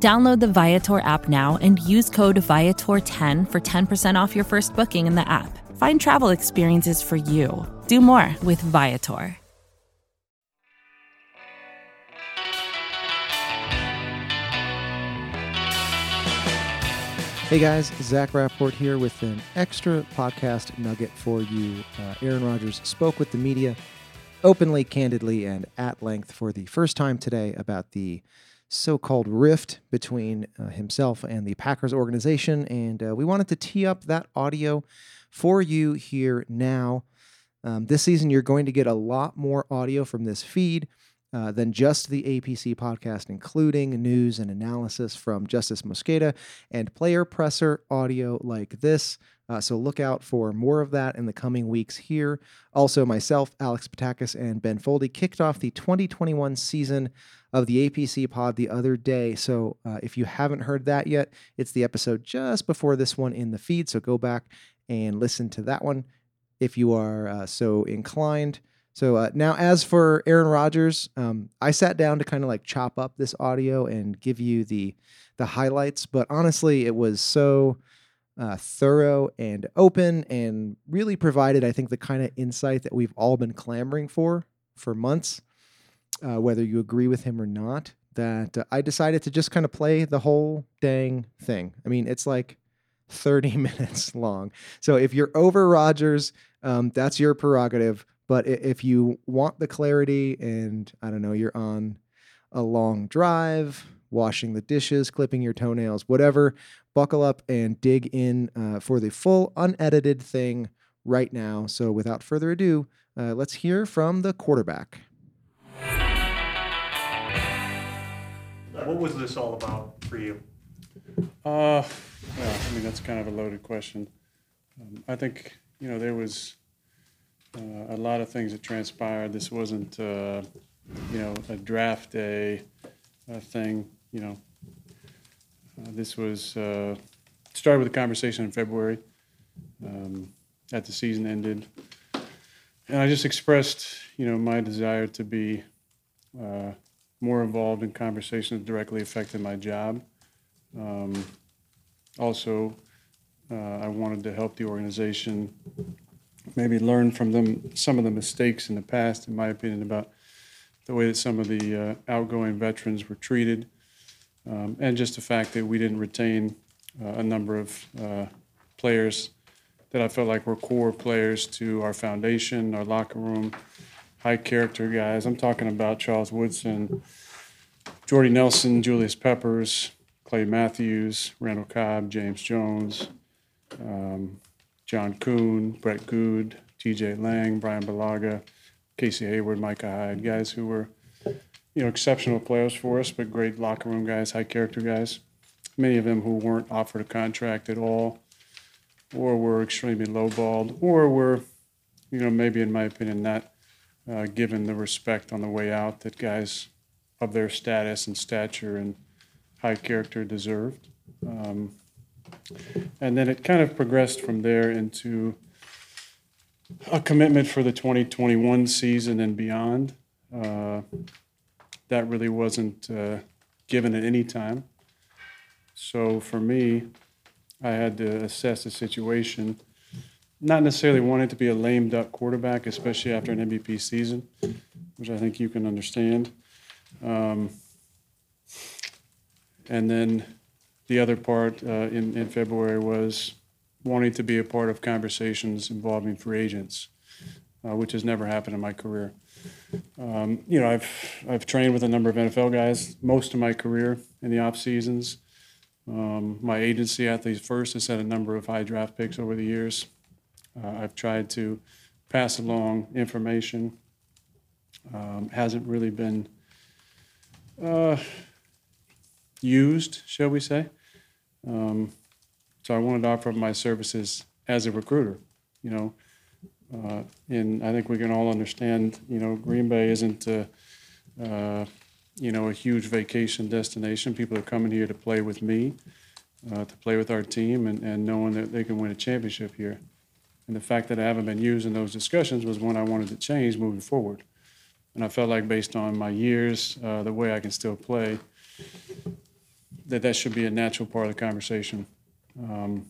Download the Viator app now and use code Viator10 for 10% off your first booking in the app. Find travel experiences for you. Do more with Viator. Hey guys, Zach Rapport here with an extra podcast nugget for you. Uh, Aaron Rodgers spoke with the media openly, candidly, and at length for the first time today about the so called rift between uh, himself and the Packers organization. And uh, we wanted to tee up that audio for you here now. Um, this season, you're going to get a lot more audio from this feed. Uh, than just the APC podcast, including news and analysis from Justis Mosqueda and player presser audio like this. Uh, so look out for more of that in the coming weeks here. Also, myself, Alex Patakis, and Ben Foldy kicked off the 2021 season of the APC pod the other day. So uh, if you haven't heard that yet, it's the episode just before this one in the feed. So go back and listen to that one if you are uh, so inclined. So uh, now, as for Aaron Rodgers, um, I sat down to kind of like chop up this audio and give you the the highlights. But honestly, it was so uh, thorough and open, and really provided, I think, the kind of insight that we've all been clamoring for for months, uh, whether you agree with him or not. That uh, I decided to just kind of play the whole dang thing. I mean, it's like 30 minutes long. So if you're over Rodgers, um, that's your prerogative. But if you want the clarity and I don't know, you're on a long drive, washing the dishes, clipping your toenails, whatever, buckle up and dig in uh, for the full unedited thing right now. So without further ado, uh, let's hear from the quarterback. What was this all about for you? Uh, well, I mean, that's kind of a loaded question. Um, I think, you know, there was uh, a lot of things that transpired. This wasn't, uh, you know, a draft day uh, thing. You know, uh, this was uh, started with a conversation in February um, at the season ended, and I just expressed, you know, my desire to be uh, more involved in conversations that directly affected my job. Um, also, I wanted to help the organization maybe learn from them some of the mistakes in the past, in my opinion, about the way that some of the uh, outgoing veterans were treated, um, and just the fact that we didn't retain uh, a number of uh, players that I felt like were core players to our foundation, our locker room, high character guys. I'm talking about Charles Woodson, Jordy Nelson, Julius Peppers, Clay Matthews, Randall Cobb, James Jones. Um, John Kuhn, Brett Goode, TJ Lang, Brian Bulaga, Casey Hayward, Micah Hyde, guys who were, you know, exceptional players for us, but great locker room guys, high character guys. Many of them who weren't offered a contract at all, or were extremely lowballed, or were, you know, maybe in my opinion, not uh, given the respect on the way out that guys of their status and stature and high character deserved. Um, and then it kind of progressed from there into a commitment for the 2021 season and beyond. Uh, that really wasn't uh, given at any time. So for me, I had to assess the situation, not necessarily wanting to be a lame duck quarterback, especially after an MVP season, which I think you can understand. Um, and then the other part uh, in, in February was wanting to be a part of conversations involving free agents, uh, which has never happened in my career. Um, you know, I've I've trained with a number of NFL guys most of my career in the off seasons. Um, my agency, Athletes First, has had a number of high draft picks over the years. Uh, I've tried to pass along information. Um, hasn't really been uh, used, shall we say? Um, so I wanted to offer my services as a recruiter, you know. Uh, and I think we can all understand, you know, Green Bay isn't, uh, uh, you know, a huge vacation destination. People are coming here to play with me, uh, to play with our team, and, and knowing that they can win a championship here. And the fact that I haven't been used in those discussions was one I wanted to change moving forward. And I felt like based on my years, uh, the way I can still play, that that should be a natural part of the conversation. Um,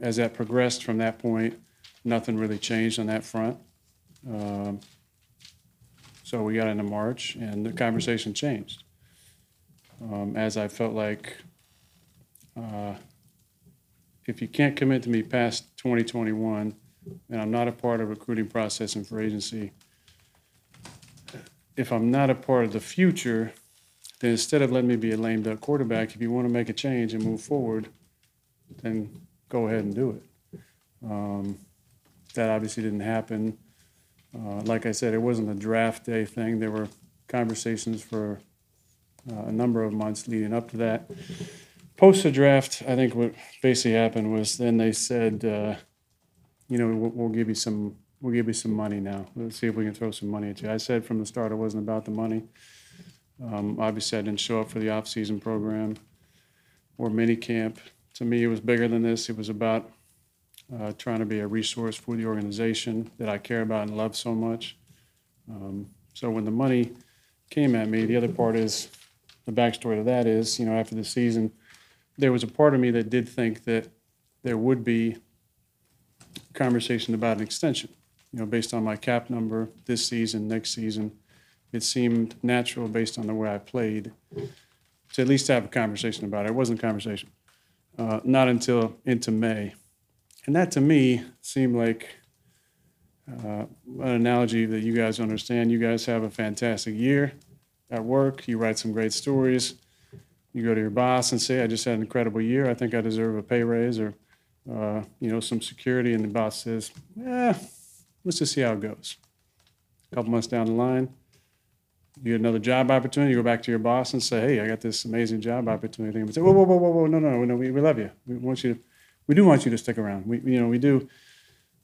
as that progressed from that point, nothing really changed on that front. Um, so we got into March, and the conversation changed. Um, as I felt like uh, if you can't commit to me past 2021, and I'm not a part of recruiting process and free agency, if I'm not a part of the future, then instead of letting me be a lame duck quarterback, if you want to make a change and move forward, then go ahead and do it. Um, that obviously didn't happen. Uh, like I said, it wasn't a draft day thing. There were conversations for uh, a number of months leading up to that. Post the draft, I think what basically happened was then they said, uh, you know, we'll, we'll give you some, we'll give you some money now. Let's see if we can throw some money at you. I said from the start it wasn't about the money. Um, obviously, I didn't show up for the off-season program or mini camp. To me, it was bigger than this. It was about uh, trying to be a resource for the organization that I care about and love so much. Um, so when the money came at me, the other part is the backstory to that is, you know, after the season, there was a part of me that did think that there would be conversation about an extension. You know, based on my cap number this season, next season, it seemed natural based on the way I played to at least have a conversation about it. It wasn't a conversation. Uh, not until into May. And that to me seemed like uh, an analogy that you guys understand. You guys have a fantastic year at work. You write some great stories. You go to your boss and say, I just had an incredible year. I think I deserve a pay raise or, uh, you know, some security. And the boss says, eh, let's just see how it goes. A couple months down the line, you get another job opportunity, you go back to your boss and say, hey, I got this amazing job opportunity. And say, whoa, whoa, whoa, whoa, whoa, no, no, no, we, we love you. We want you to, we do want you to stick around. We, you know, we do,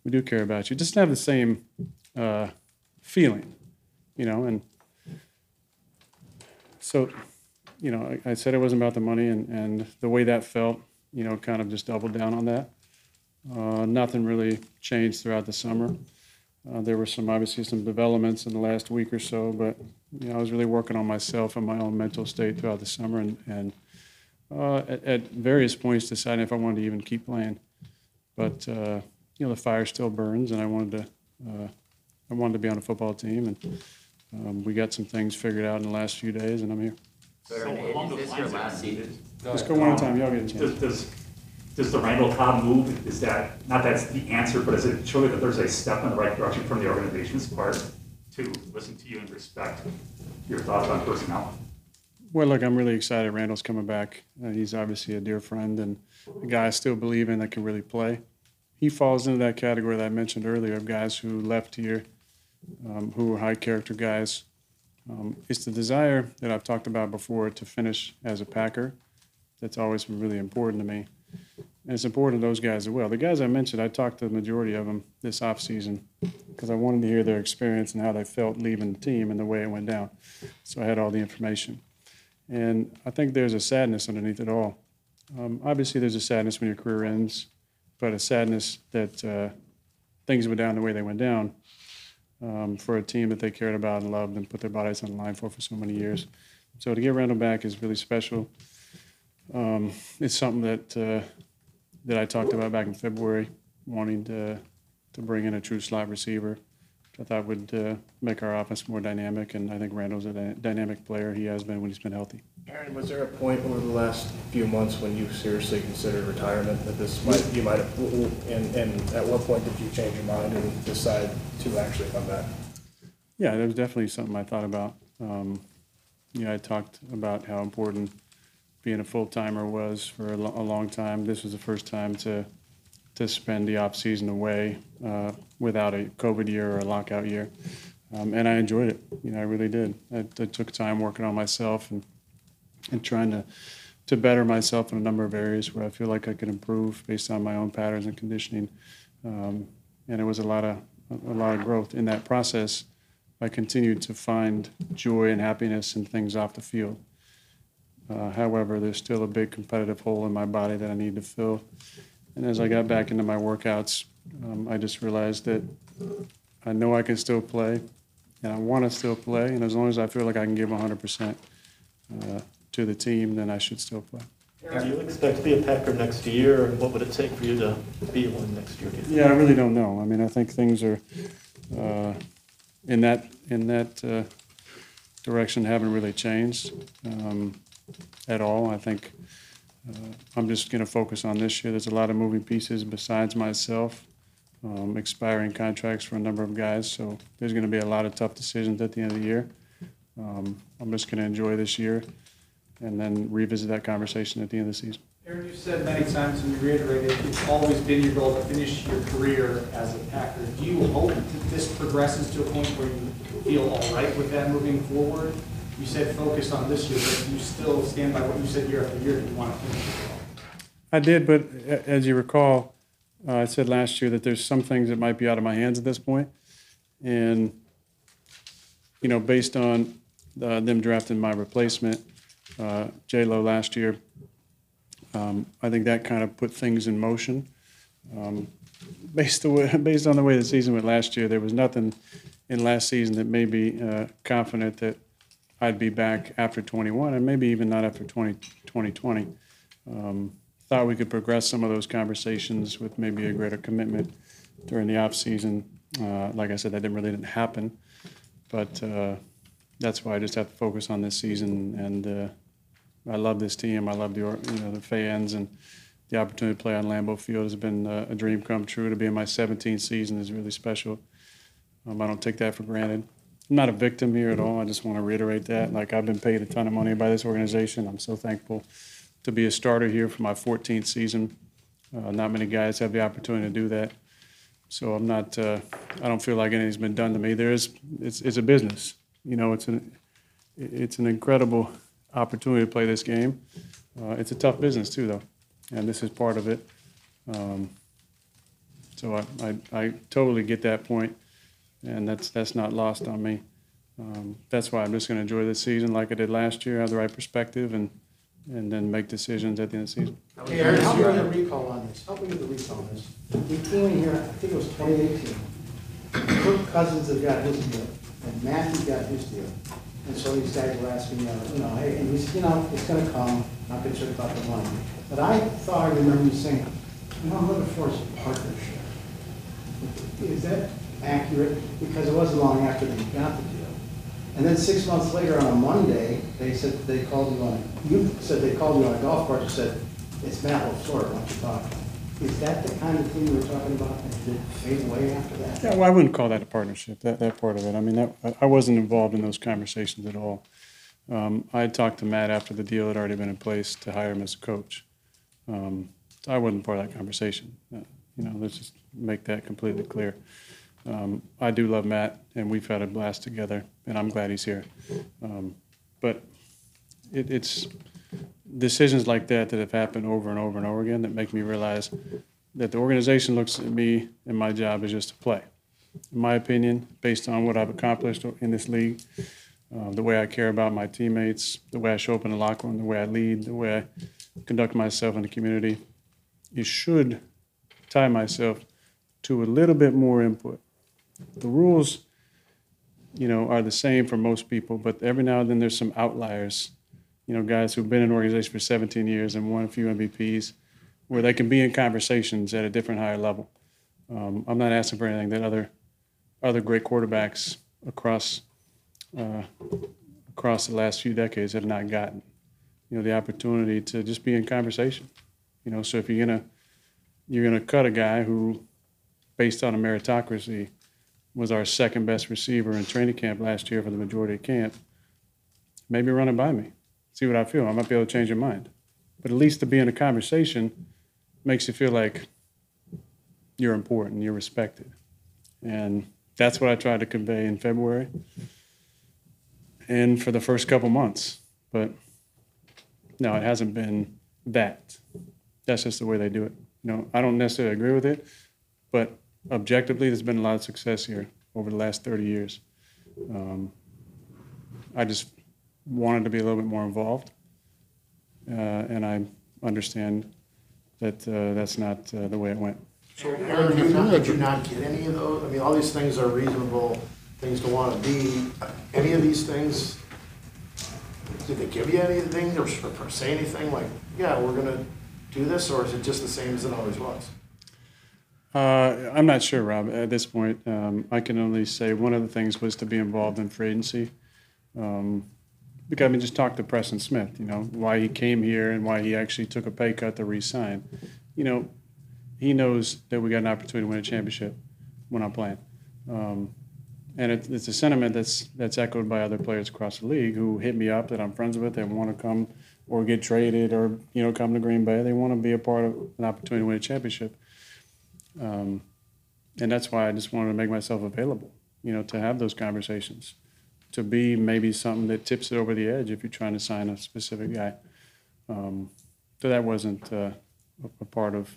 we do care about you. Just have the same uh, feeling, you know, and so, you know, I, I said it wasn't about the money and, and the way that felt, you know, kind of just doubled down on that. Uh, nothing really changed throughout the summer. Uh, there were some, obviously, some developments in the last week or so, but, you know, I was really working on myself and my own mental state throughout the summer and, and uh, at, at various points deciding if I wanted to even keep playing. But, uh, you know, the fire still burns and I wanted to, uh, I wanted to be on a football team and um, we got some things figured out in the last few days and I'm here. So along Is this your lines, last then, season? Let's go one at a time, y'all get a Does, chance. does, does the Randall Cobb move, is that, not that's the answer, but is it surely that there's a step in the right direction from the organization's part to listen to you and respect your thoughts on personnel? Well, look, I'm really excited. Randall's coming back. Uh, he's obviously a dear friend and a guy I still believe in that can really play. He falls into that category that I mentioned earlier of guys who left here, um, who were high character guys. Um, it's the desire that I've talked about before to finish as a Packer. That's always been really important to me. And it's important to those guys as well. The guys I mentioned, I talked to the majority of them this offseason because I wanted to hear their experience and how they felt leaving the team and the way it went down. So I had all the information. And I think there's a sadness underneath it all. Um, obviously, there's a sadness when your career ends, but a sadness that uh, things went down the way they went down um, for a team that they cared about and loved and put their bodies on the line for for so many years. So to get Randall back is really special. Um, it's something that uh, that I talked about back in February, wanting to to bring in a true slot receiver. I thought would uh, make our offense more dynamic, and I think Randall's a dy- dynamic player. He has been when he's been healthy. Aaron, was there a point over the last few months when you seriously considered retirement, that this might, you might have, and, and at what point did you change your mind and decide to actually come back? Yeah, that was definitely something I thought about. Um, you know, I talked about how important being a full timer was for a, lo- a long time. This was the first time to to spend the off season away uh, without a COVID year or a lockout year, um, and I enjoyed it. You know, I really did. I, I took time working on myself and and trying to to better myself in a number of areas where I feel like I could improve based on my own patterns and conditioning. Um, and it was a lot of a lot of growth in that process. I continued to find joy and happiness in things off the field. Uh, however, there's still a big competitive hole in my body that I need to fill. And as I got back into my workouts, um, I just realized that I know I can still play, and I want to still play. And as long as I feel like I can give 100% uh, to the team, then I should still play. Do you expect to be a Packer next year, and what would it take for you to be one next year? do you think? Yeah, I really don't know. I mean, I think things are uh, in that in that uh, direction haven't really changed um, at all. I think uh, I'm just going to focus on this year. There's a lot of moving pieces besides myself, um, expiring contracts for a number of guys. So there's going to be a lot of tough decisions at the end of the year. Um, I'm just going to enjoy this year and then revisit that conversation at the end of the season. Aaron, you've said many times and you reiterated, it's always been your goal to finish your career as a Packer. Do you hope that this progresses to a point where you feel all right with that moving forward? You said focus on this year, but you still stand by what you said year after year, that you want to finish it. I did, but as you recall, uh, I said last year that there's some things that might be out of my hands at this point. And, you know, based on uh, them drafting my replacement, uh, J-Lo last year, um, I think that kind of put things in motion. Um, Based the way, based on the way the season went last year, there was nothing in last season that made me uh, confident that I'd be back after 21, and maybe even not after 20 2020 um, thought we could progress some of those conversations with maybe a greater commitment during the off season. Uh, like I said, that didn't really didn't happen, but uh, that's why I just have to focus on this season. And uh, I love this team. I love the you know the fans and the opportunity to play on Lambeau Field has been uh, a dream come true. To be in my 17th season is really special. Um, I don't take that for granted. I'm not a victim here at all. I just want to reiterate that. Like I've been paid a ton of money by this organization. I'm so thankful to be a starter here for my 14th season. Uh, not many guys have the opportunity to do that. So I'm not. Uh, I don't feel like anything's been done to me. There is. It's, it's a business. You know, it's an it's an incredible opportunity to play this game. Uh, it's a tough business too, though, and this is part of it. Um, so I, I, I totally get that point, and that's that's not lost on me. Um, that's why I'm just going to enjoy this season like I did last year, have the right perspective, and and then make decisions at the end of the season. Hey, Aaron, help me with the recall on this, help me with the recall on this. We came in here, I think it was 2018. Kirk Cousins had got his deal, and Matthew got his deal. And so these guys were asking, you know, hey, and he said, you know, it's gonna come, not concerned about the money. But I thought I remember you saying, you know, I'm looking for a partnership. Is that accurate? Because it wasn't long after they got the deal. And then six months later, on a Monday, they said, they called you on, you said they called you on a golf cart and said, it's Matt LaFleur, why don't you talk? Is that the kind of thing you were talking about, and did fade away after that? Yeah, well, I wouldn't call that a partnership, that, that part of it. I mean, that, I- I wasn't involved in those conversations at all. Um, I had talked to Matt after the deal had already been in place to hire him as a coach. Um, so I wasn't part of that conversation. Uh, You know, let's just make that completely clear. Um, I do love Matt, and we've had a blast together, and I'm glad he's here. Um, But it, it's decisions like that that have happened over and over and over again that make me realize that the organization looks at me and my job is just to play. In my opinion, based on what I've accomplished in this league, uh, the way I care about my teammates, the way I show up in the locker room, the way I lead, the way I conduct myself in the community, you should tie myself to a little bit more input. The rules, you know, are the same for most people, but every now and then there's some outliers. You know, guys who've been in an organization for 17 years and won a few MVPs, where they can be in conversations at a different higher level. Um, I'm not asking for anything that other other great quarterbacks across uh, across the last few decades have not gotten. You know, the opportunity to just be in conversation. You know, so if you're gonna you're gonna cut a guy who, based on a meritocracy, was our second best receiver in training camp last year for the majority of camp. Maybe run it by me, see what I feel. I might be able to change your mind. But at least to be in a conversation makes you feel like you're important, you're respected. And that's what I tried to convey in February and for the first couple months. But Now, it hasn't been that. That's just the way they do it. You know, I don't necessarily agree with it, but objectively, there's been a lot of success here over the last 30 years. Um, I just wanted to be a little bit more involved, uh, and I understand that uh, that's not uh, the way it went. So Aaron, did you not, did you not get any of those? I mean, all these things are reasonable things to want to be. Any of these things, did they give you anything or say anything like, yeah, we're gonna do this, or is it just the same as it always was? Uh, I'm not sure, Rob, at this point. Um, I can only say one of the things was to be involved in free agency. Um, because I mean, just talk to Preston Smith, you know, why he came here and why he actually took a pay cut to re-sign. You know, he knows that we got an opportunity to win a championship when I'm playing. Um, and it, it's a sentiment that's that's echoed by other players across the league who hit me up that I'm friends with. They want to come or get traded or you know come to Green Bay. They want to be a part of an opportunity to win a championship. Um, and that's why I just wanted to make myself available, you know, to have those conversations, to be maybe something that tips it over the edge if you're trying to sign a specific guy. Um, so that wasn't uh, a, part of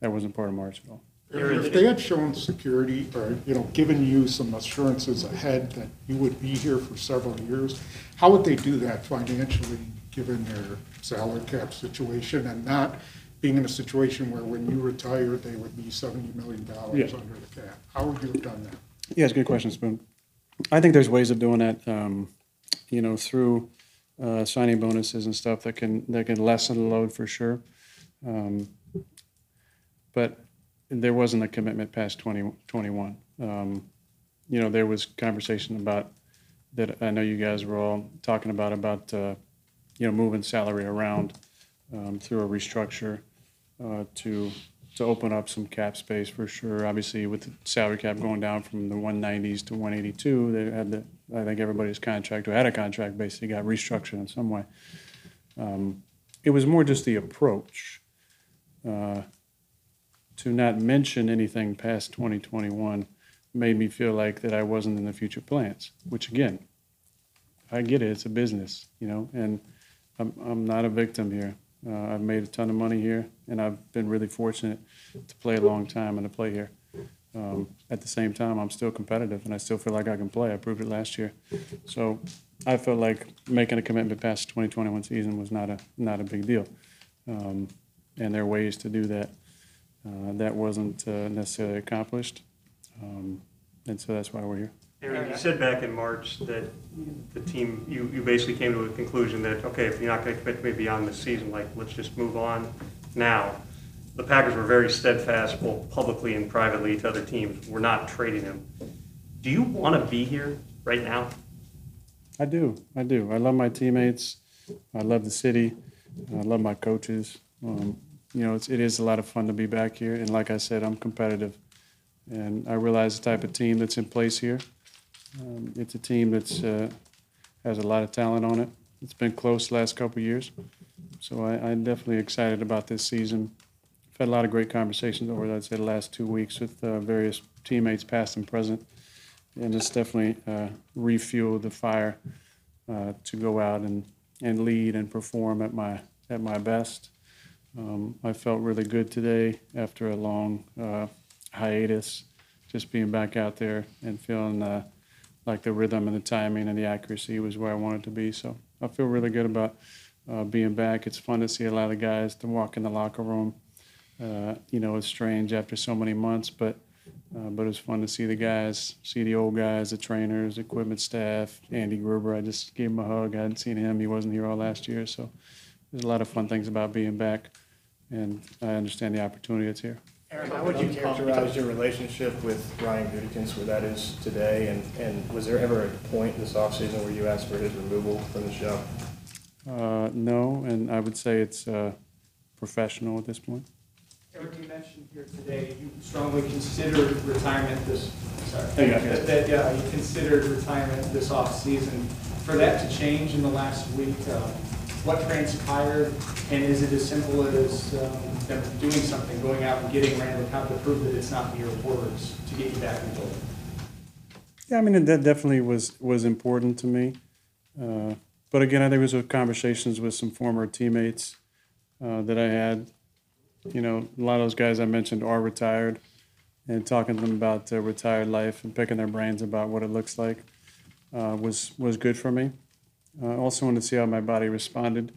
that wasn't part of March at all. If they had shown security or, you know, given you some assurances ahead that you would be here for several years, how would they do that financially, given their salary cap situation and not being in a situation where when you retired, they would be seventy million dollars Yeah. under the cap? How would you have done that? Yeah, it's a good question, Spoon. I think there's ways of doing that, um, you know, through uh, signing bonuses and stuff that can that can lessen the load for sure. Um, but there wasn't a commitment past 2021. Um, you know, there was conversation about that. I know you guys were all talking about about uh, you know moving salary around um, through a restructure uh, to to open up some cap space for sure. Obviously, with the salary cap going down from the 190s to 182, they had the I think everybody's contract who had a contract basically got restructured in some way. Um, it was more just the approach uh, to not mention anything past 2021 made me feel like that I wasn't in the future plans. Which again, I get it; it's a business, you know, and I'm I'm not a victim here. Uh, I've made a ton of money here, and I've been really fortunate to play a long time and to play here. Um, at the same time, I'm still competitive, and I still feel like I can play. I proved it last year, so I felt like making a commitment past the 2021 season was not a not a big deal. Um, and there are ways to do that. Uh, that wasn't uh, necessarily accomplished, um, and so that's why we're here. Aaron, you said back in March that the team, you, you basically came to a conclusion that, okay, if you're not going to commit to me beyond this season, like, let's just move on now. The Packers were very steadfast, both publicly and privately to other teams. We're not trading him. Do you want to be here right now? I do. I do. I love my teammates. I love the city. I love my coaches. Um, you know, it's, it is a lot of fun to be back here. And like I said, I'm competitive. And I realize the type of team that's in place here. Um, it's a team that's uh, has a lot of talent on it. It's been close the last couple of years. So I, I'm definitely excited about this season. I've had a lot of great conversations over, I'd say, the last two weeks with uh, various teammates, past and present and it's definitely uh, refueled the fire uh, to go out and, and lead and perform at my at my best. Um, I felt really good today after a long uh, hiatus, just being back out there and feeling uh, like the rhythm and the timing and the accuracy was where I wanted to be. So I feel really good about uh, being back. It's fun to see a lot of guys to walk in the locker room. Uh, you know, it's strange after so many months, but uh, but it was fun to see the guys, see the old guys, the trainers, equipment staff. Andy Gruber, I just gave him a hug. I hadn't seen him; he wasn't here all last year. So there's a lot of fun things about being back, and I understand the opportunity that's here. Aaron, how would you characterize your relationship with Brian Gutekunst, where that is today? And, and was there ever a point this offseason where you asked for his removal from the show? Uh, no, and I would say it's uh, professional at this point. Eric, you mentioned here today, you strongly considered retirement this, sorry. Hang on. That, that, yeah, you considered retirement this off-season. For that to change in the last week, uh, what transpired? And is it as simple as um, them doing something, going out and getting Randall Cobb to prove that it's not mere words to get you back in the building? Yeah, I mean that definitely was was important to me, uh, but again, I think it was conversations with some former teammates uh, that I had. You know, a lot of those guys I mentioned are retired, and talking to them about their retired life and picking their brains about what it looks like uh, was was good for me. I uh, also wanted to see how my body responded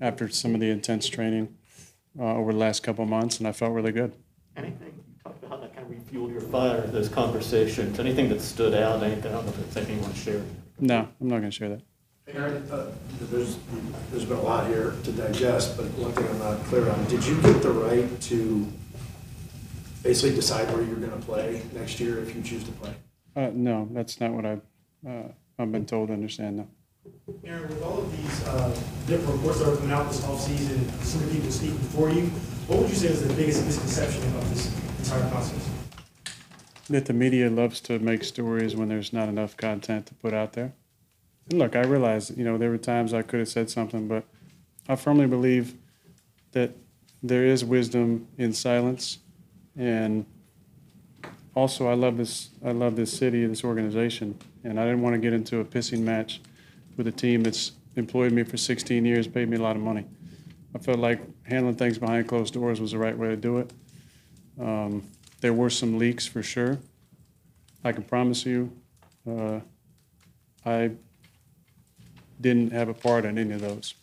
after some of the intense training uh, over the last couple months, and I felt really good. Anything, you talked about how that kind of refueled your fire, those conversations, anything that stood out, anything, I don't know if it's anything you want to share? No, I'm not going to share that. Aaron, uh, there's, there's been a lot here to digest, but one thing I'm not clear on, did you get the right to basically decide where you're gonna play next year if you choose to play? Uh, no, that's not what I've, uh, I've been told to understand, no. Aaron, with all of these uh, different reports that are coming out this offseason, some of the people speaking for you, what would you say is the biggest misconception about this entire process? That the media loves to make stories when there's not enough content to put out there. And look, I realize, you know, there were times I could have said something, but I firmly believe that there is wisdom in silence. And also, I love this. I love this city, this organization, and I didn't want to get into a pissing match with a team that's employed me for 16 years, paid me a lot of money. I felt like handling things behind closed doors was the right way to do it. Um, there were some leaks for sure. I can promise you, uh, I didn't have a part in any of those.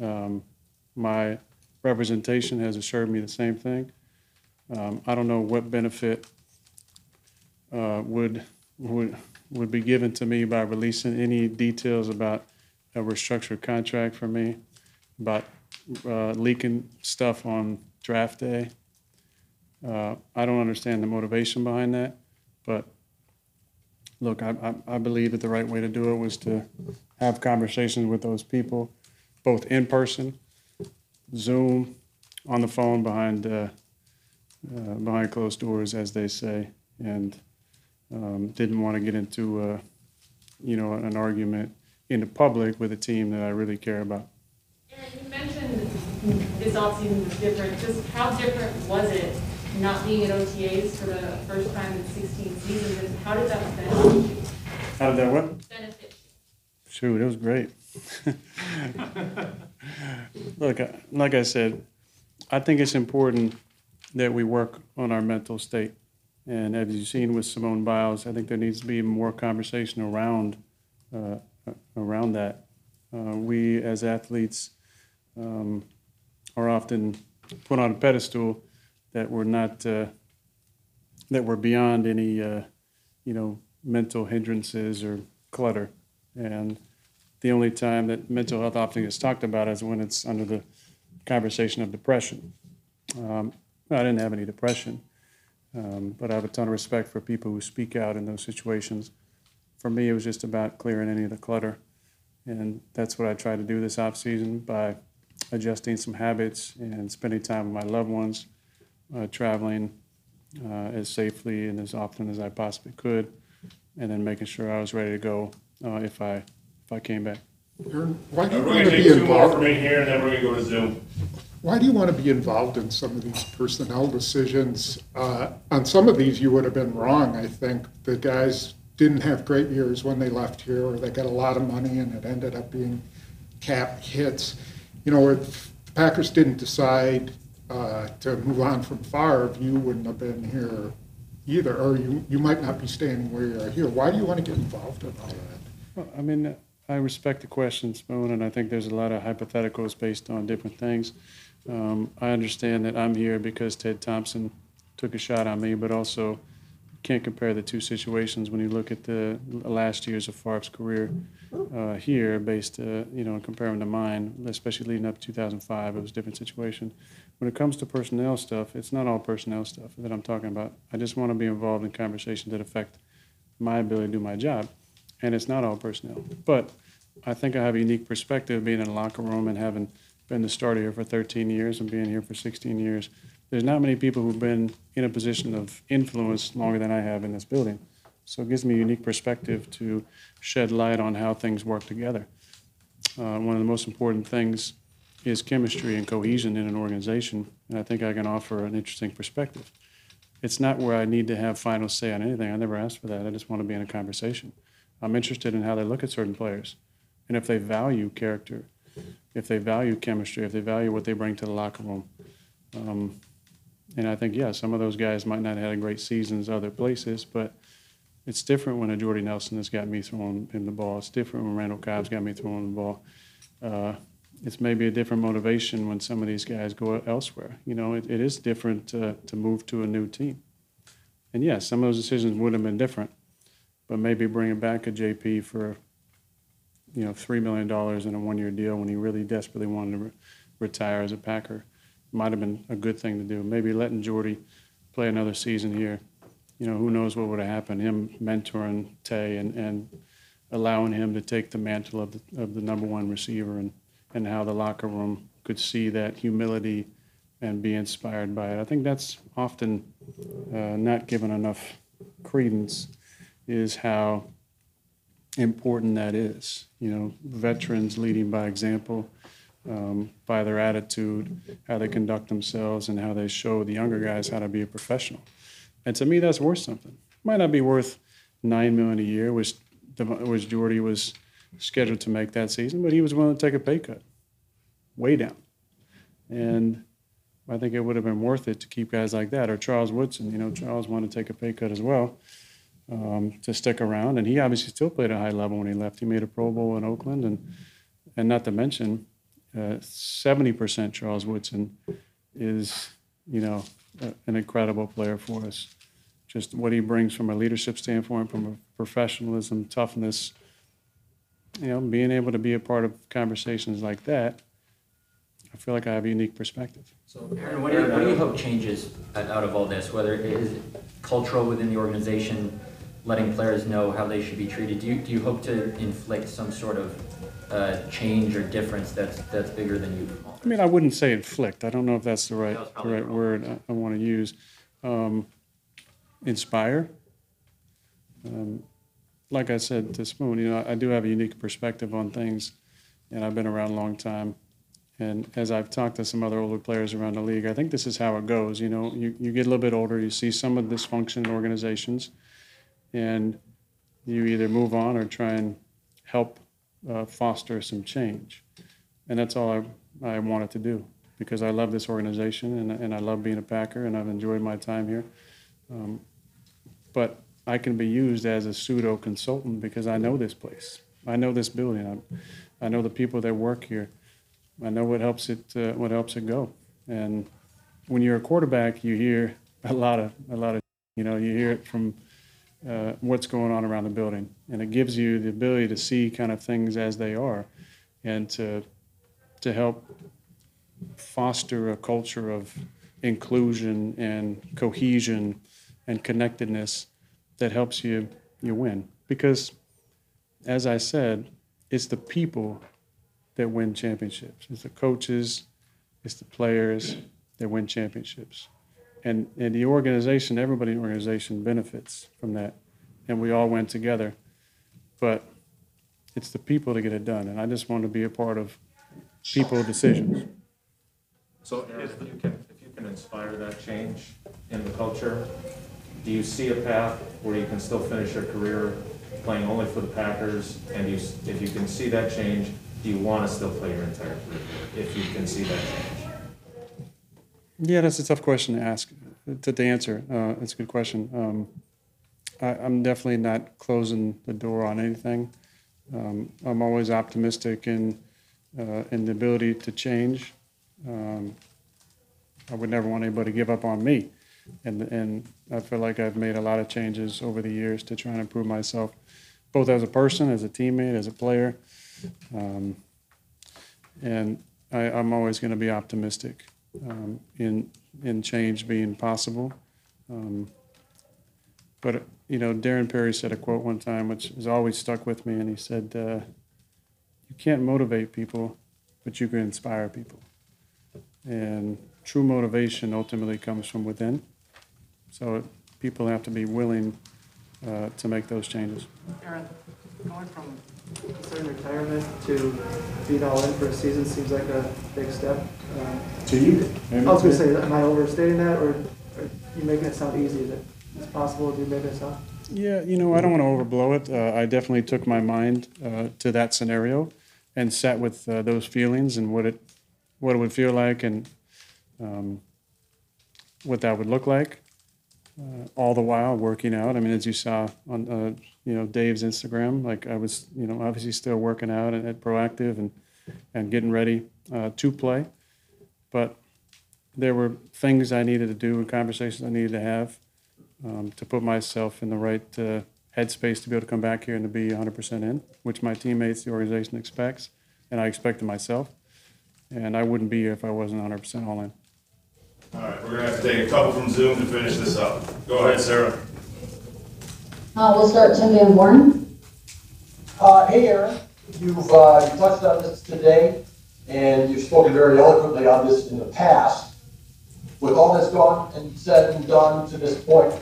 Um, my representation has assured me the same thing. Um, I don't know what benefit uh, would would would be given to me by releasing any details about a restructured contract for me, about uh, leaking stuff on draft day. Uh, I don't understand the motivation behind that, but look, I, I, I believe that the right way to do it was to have conversations with those people, both in person, Zoom, on the phone behind uh, uh, behind closed doors, as they say, and um, didn't want to get into uh, you know an argument in the public with a team that I really care about. Aaron, you mentioned this offseason was different. Just how different was it not being at OTAs for the first time in 16 seasons? And how did that benefit you? How did that what? Benefit you? Shoot, it was great. Look, like I said, I think it's important that we work on our mental state. And as you've seen with Simone Biles, I think there needs to be more conversation around uh, around that. Uh, we as athletes um, are often put on a pedestal that we're not uh, that we're beyond any uh, you know mental hindrances or clutter. And the only time that mental health often gets talked about is when it's under the conversation of depression. Um, I didn't have any depression, um, but I have a ton of respect for people who speak out in those situations. For me, it was just about clearing any of the clutter. And that's what I tried to do this off season by adjusting some habits and spending time with my loved ones, uh, traveling uh, as safely and as often as I possibly could, and then making sure I was ready to go uh, if I if I came back. Aaron, why do Uh, you We're want gonna to take be two more from involved? in here, and then we're gonna go to Zoom. Why do you want to be involved in some of these personnel decisions? Uh, On some of these, you would have been wrong, I think. The guys didn't have great years when they left here, or they got a lot of money and it ended up being cap hits. You know, if the Packers didn't decide uh, to move on from Favre, you wouldn't have been here either, or you, you might not be standing where you are here. Why do you want to get involved in all that? Well, I mean, I respect the question, Spoon, and I think there's a lot of hypotheticals based on different things. Um, I understand that I'm here because Ted Thompson took a shot on me, but also can't compare the two situations when you look at the last years of Favre's career uh, here, based, uh, you know, and compare them to mine, especially leading up to 2005. It was a different situation. When it comes to personnel stuff, it's not all personnel stuff that I'm talking about. I just want to be involved in conversations that affect my ability to do my job and it's not all personnel. But I think I have a unique perspective being in a locker room and having been the starter here for 13 years and being here for 16 years. There's not many people who've been in a position of influence longer than I have in this building. So it gives me a unique perspective to shed light on how things work together. Uh, one of the most important things is chemistry and cohesion in an organization, and I think I can offer an interesting perspective. It's not where I need to have final say on anything. I never asked for that. I just want to be in a conversation. I'm interested in how they look at certain players. and if they value character, if they value chemistry, if they value what they bring to the locker room. Um, and I think, yeah, some of those guys might not have had great seasons other places, but it's different when a Jordy Nelson has got me throwing him the ball. It's different when Randall Cobb's got me throwing the ball. Uh, it's maybe a different motivation when some of these guys go elsewhere. You know, it, it is different to, to move to a new team. And yes, yeah, some of those decisions would have been different, but maybe bringing back a JP for, you know, $3 million in a one year deal when he really desperately wanted to re- retire as a Packer might have been a good thing to do. Maybe letting Jordy play another season here. You know, who knows what would have happened, him mentoring Tay and, and allowing him to take the mantle of the, of the number one receiver and, and how the locker room could see that humility and be inspired by it. I think that's often uh, not given enough credence is how important that is. You know, veterans leading by example, um, by their attitude, how they conduct themselves, and how they show the younger guys how to be a professional. And to me, that's worth something. Might not be worth nine million a year, which which Jordy was scheduled to make that season, but he was willing to take a pay cut, way down. And I think it would have been worth it to keep guys like that, or Charles Woodson. You know, Charles wanted to take a pay cut as well um, to stick around, and he obviously still played a high level when he left. He made a Pro Bowl in Oakland, and and not to mention, uh, seventy uh, percent Charles Woodson is, you know, an incredible player for us. Just what he brings from a leadership standpoint, from a professionalism, toughness, you know, being able to be a part of conversations like that, I feel like I have a unique perspective. So, Aaron, what do you, what do you hope changes out of all this? Whether it is cultural within the organization, letting players know how they should be treated. Do you, do you hope to inflict some sort of uh, change or difference that's that's bigger than you? I mean, I wouldn't say inflict. I don't know if that's the right the right word I, I want to use. Um, inspire. Um, like I said to Spoon, you know, I, do have a unique perspective on things, and I've been around a long time. And as I've talked to some other older players around the league, I think this is how it goes. You know, you, you get a little bit older, you see some of dysfunction in organizations, and you either move on or try and help uh, foster some change. And that's all I, I wanted to do because I love this organization and, and I love being a Packer and I've enjoyed my time here. Um, but I can be used as a pseudo consultant because I know this place. I know this building. I, I know the people that work here. I know what helps it uh, what helps it go. And when you're a quarterback, you hear a lot of a lot of you know you hear it from uh, what's going on around the building, and it gives you the ability to see kind of things as they are, and to to help foster a culture of inclusion and cohesion and connectedness that helps you you win. Because, as I said, it's the people that win championships. It's the coaches, it's the players that win championships and, and the organization, everybody in the organization benefits from that. And we all went together. But it's the people to get it done. And I just want to be a part of people decisions. So Aaron, if you can, if you can inspire that change in the culture, do you see a path where you can still finish your career playing only for the Packers? And you, if you can see that change, do you want to still play your entire career if you can see that change? Yeah, that's a tough question to ask, to, to answer. Uh, it's a good question. Um, I, am definitely not closing the door on anything. Um, I'm always optimistic in uh, in the ability to change. Um, I would never want anybody to give up on me, and and I feel like I've made a lot of changes over the years to try and improve myself, both as a person, as a teammate, as a player, um, and I, I'm always going to be optimistic um, in in change being possible. Um, but you know, Darren Perry said a quote one time, which has always stuck with me, and he said, uh, "You can't motivate people, but you can inspire people." And true motivation ultimately comes from within. So people have to be willing uh, to make those changes. Going from considering retirement to being all in for a season seems like a big step. Um, to you? I was going to say, am I overstating that, or are you making it sound easy? Is it is it possible to do maybe it sound? Yeah, you know, I don't want to overblow it. Uh, I definitely took my mind uh, to that scenario and sat with uh, those feelings and what it what it would feel like and um, what that would look like. Uh, all the while working out. I mean, as you saw on uh, you know Dave's Instagram, like I was you know obviously still working out and, and proactive and and getting ready uh, to play, but there were things I needed to do and conversations I needed to have um, to put myself in the right uh, headspace to be able to come back here and to be 100% in, which my teammates, the organization expects, and I expected myself. And I wouldn't be here if I wasn't 100% all in. All right, we're gonna have to take a couple from Zoom to finish this up. Go ahead, Sarah. Uh, we'll start Tim Van Born. Uh, hey, Aaron, you've, uh, you touched on this today, and you've spoken very eloquently on this in the past. With all that's gone and said and done to this point,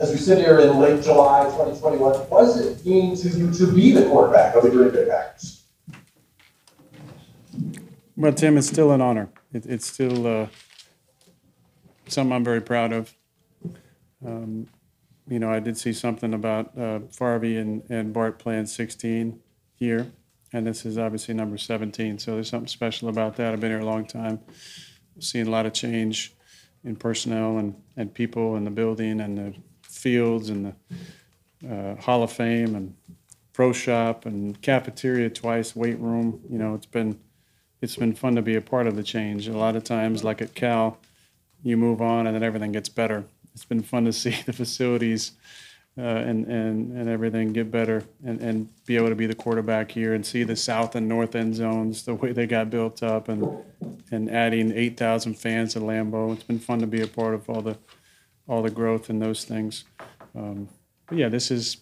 as we sit here in late July 2021, what does it mean to you to be the quarterback of the Green Bay Packers? Well, Tim, it's still an honor. It, it's still uh, something I'm very proud of. Um, you know, I did see something about uh, Favre and, and Bart playing 16 here, and this is obviously number 17. So there's something special about that. I've been here a long time, seeing a lot of change in personnel and, and people in the building and the fields and the uh, Hall of Fame and pro shop and cafeteria twice, weight room. You know, it's been it's been fun to be a part of the change. A lot of times, like at Cal, you move on and then everything gets better. It's been fun to see the facilities uh, and, and, and everything get better and, and be able to be the quarterback here and see the south and north end zones, the way they got built up and, and adding 8,000 fans to Lambeau. It's been fun to be a part of all the, all the growth and those things. Um, but yeah, this is,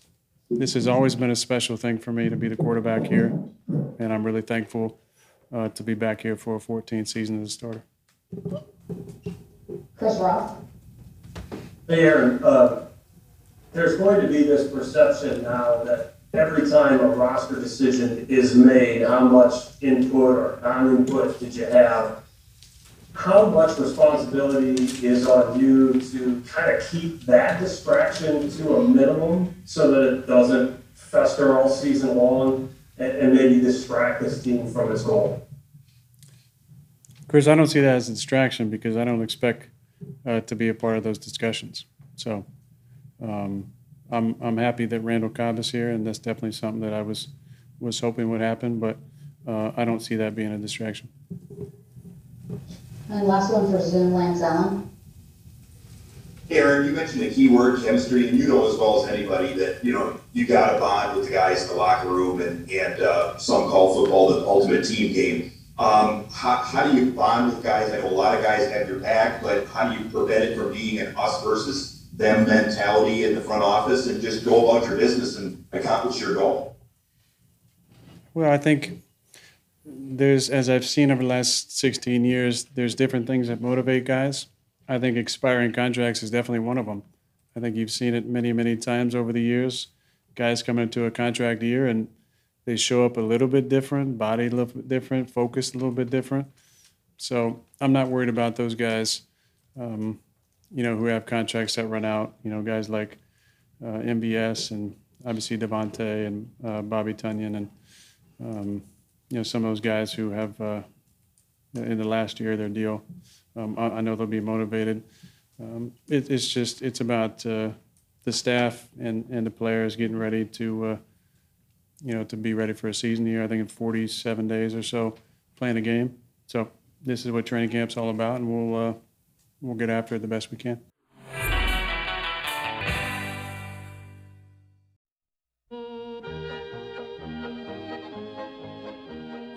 this has always been a special thing for me to be the quarterback here. And I'm really thankful uh, to be back here for a 14th season as a starter. Chris Roth. Hey, Aaron, uh, there's going to be this perception now that every time a roster decision is made, how much input or non-input did you have? How much responsibility is on you to kind of keep that distraction to a minimum so that it doesn't fester all season long and, and maybe distract this team from its goal? Chris, I don't see that as a distraction because I don't expect uh, to be a part of those discussions. So um, I'm, I'm happy that Randall Cobb is here, and that's definitely something that I was, was hoping would happen, but uh, I don't see that being a distraction. And last one for Zoom, Lance Allen. Aaron, you mentioned the keyword chemistry, and you know as well as anybody that, you know, you got to bond with the guys in the locker room, and, and uh, some call football the ultimate team game. Um, how, how do you bond with guys? I know a lot of guys have your back, but how do you prevent it from being an us versus them mentality in the front office and just go about your business and accomplish your goal? Well, I think there's, as I've seen over the last 16 years, there's different things that motivate guys. I think expiring contracts is definitely one of them. I think you've seen it many, many times over the years. Guys come into a contract year and they show up a little bit different, body a little bit different, focused a little bit different. So I'm not worried about those guys, um, you know, who have contracts that run out. You know, guys like uh, MBS and obviously Davante and uh, Bobby Tonyan and um, you know some of those guys who have uh, in the last year their deal. Um, I, I, know they'll be motivated. Um, it, it's just it's about uh, the staff and, and the players getting ready to uh, you know to be ready for a season here. I think in 47 days or so, playing a game. So this is what training camp's all about, and we'll uh, we'll get after it the best we can.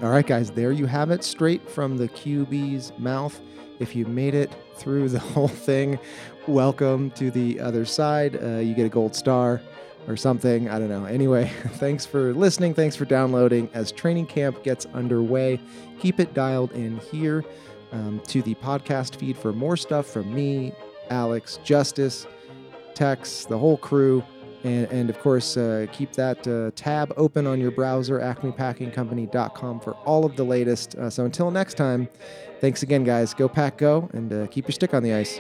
All right, guys, there you have it, straight from the QB's mouth. If you made it through the whole thing, welcome to the other side. Uh, you get a gold star or something. I don't know. Anyway, thanks for listening. Thanks for downloading. As training camp gets underway, keep it dialed in here um, to the podcast feed for more stuff from me, Alex, Justis, Tex, the whole crew. And, and of course, uh, keep that uh, tab open on your browser, acmepackingcompany.com, for all of the latest. Uh, so until next time, thanks again, guys. Go pack, go, and uh, keep your stick on the ice.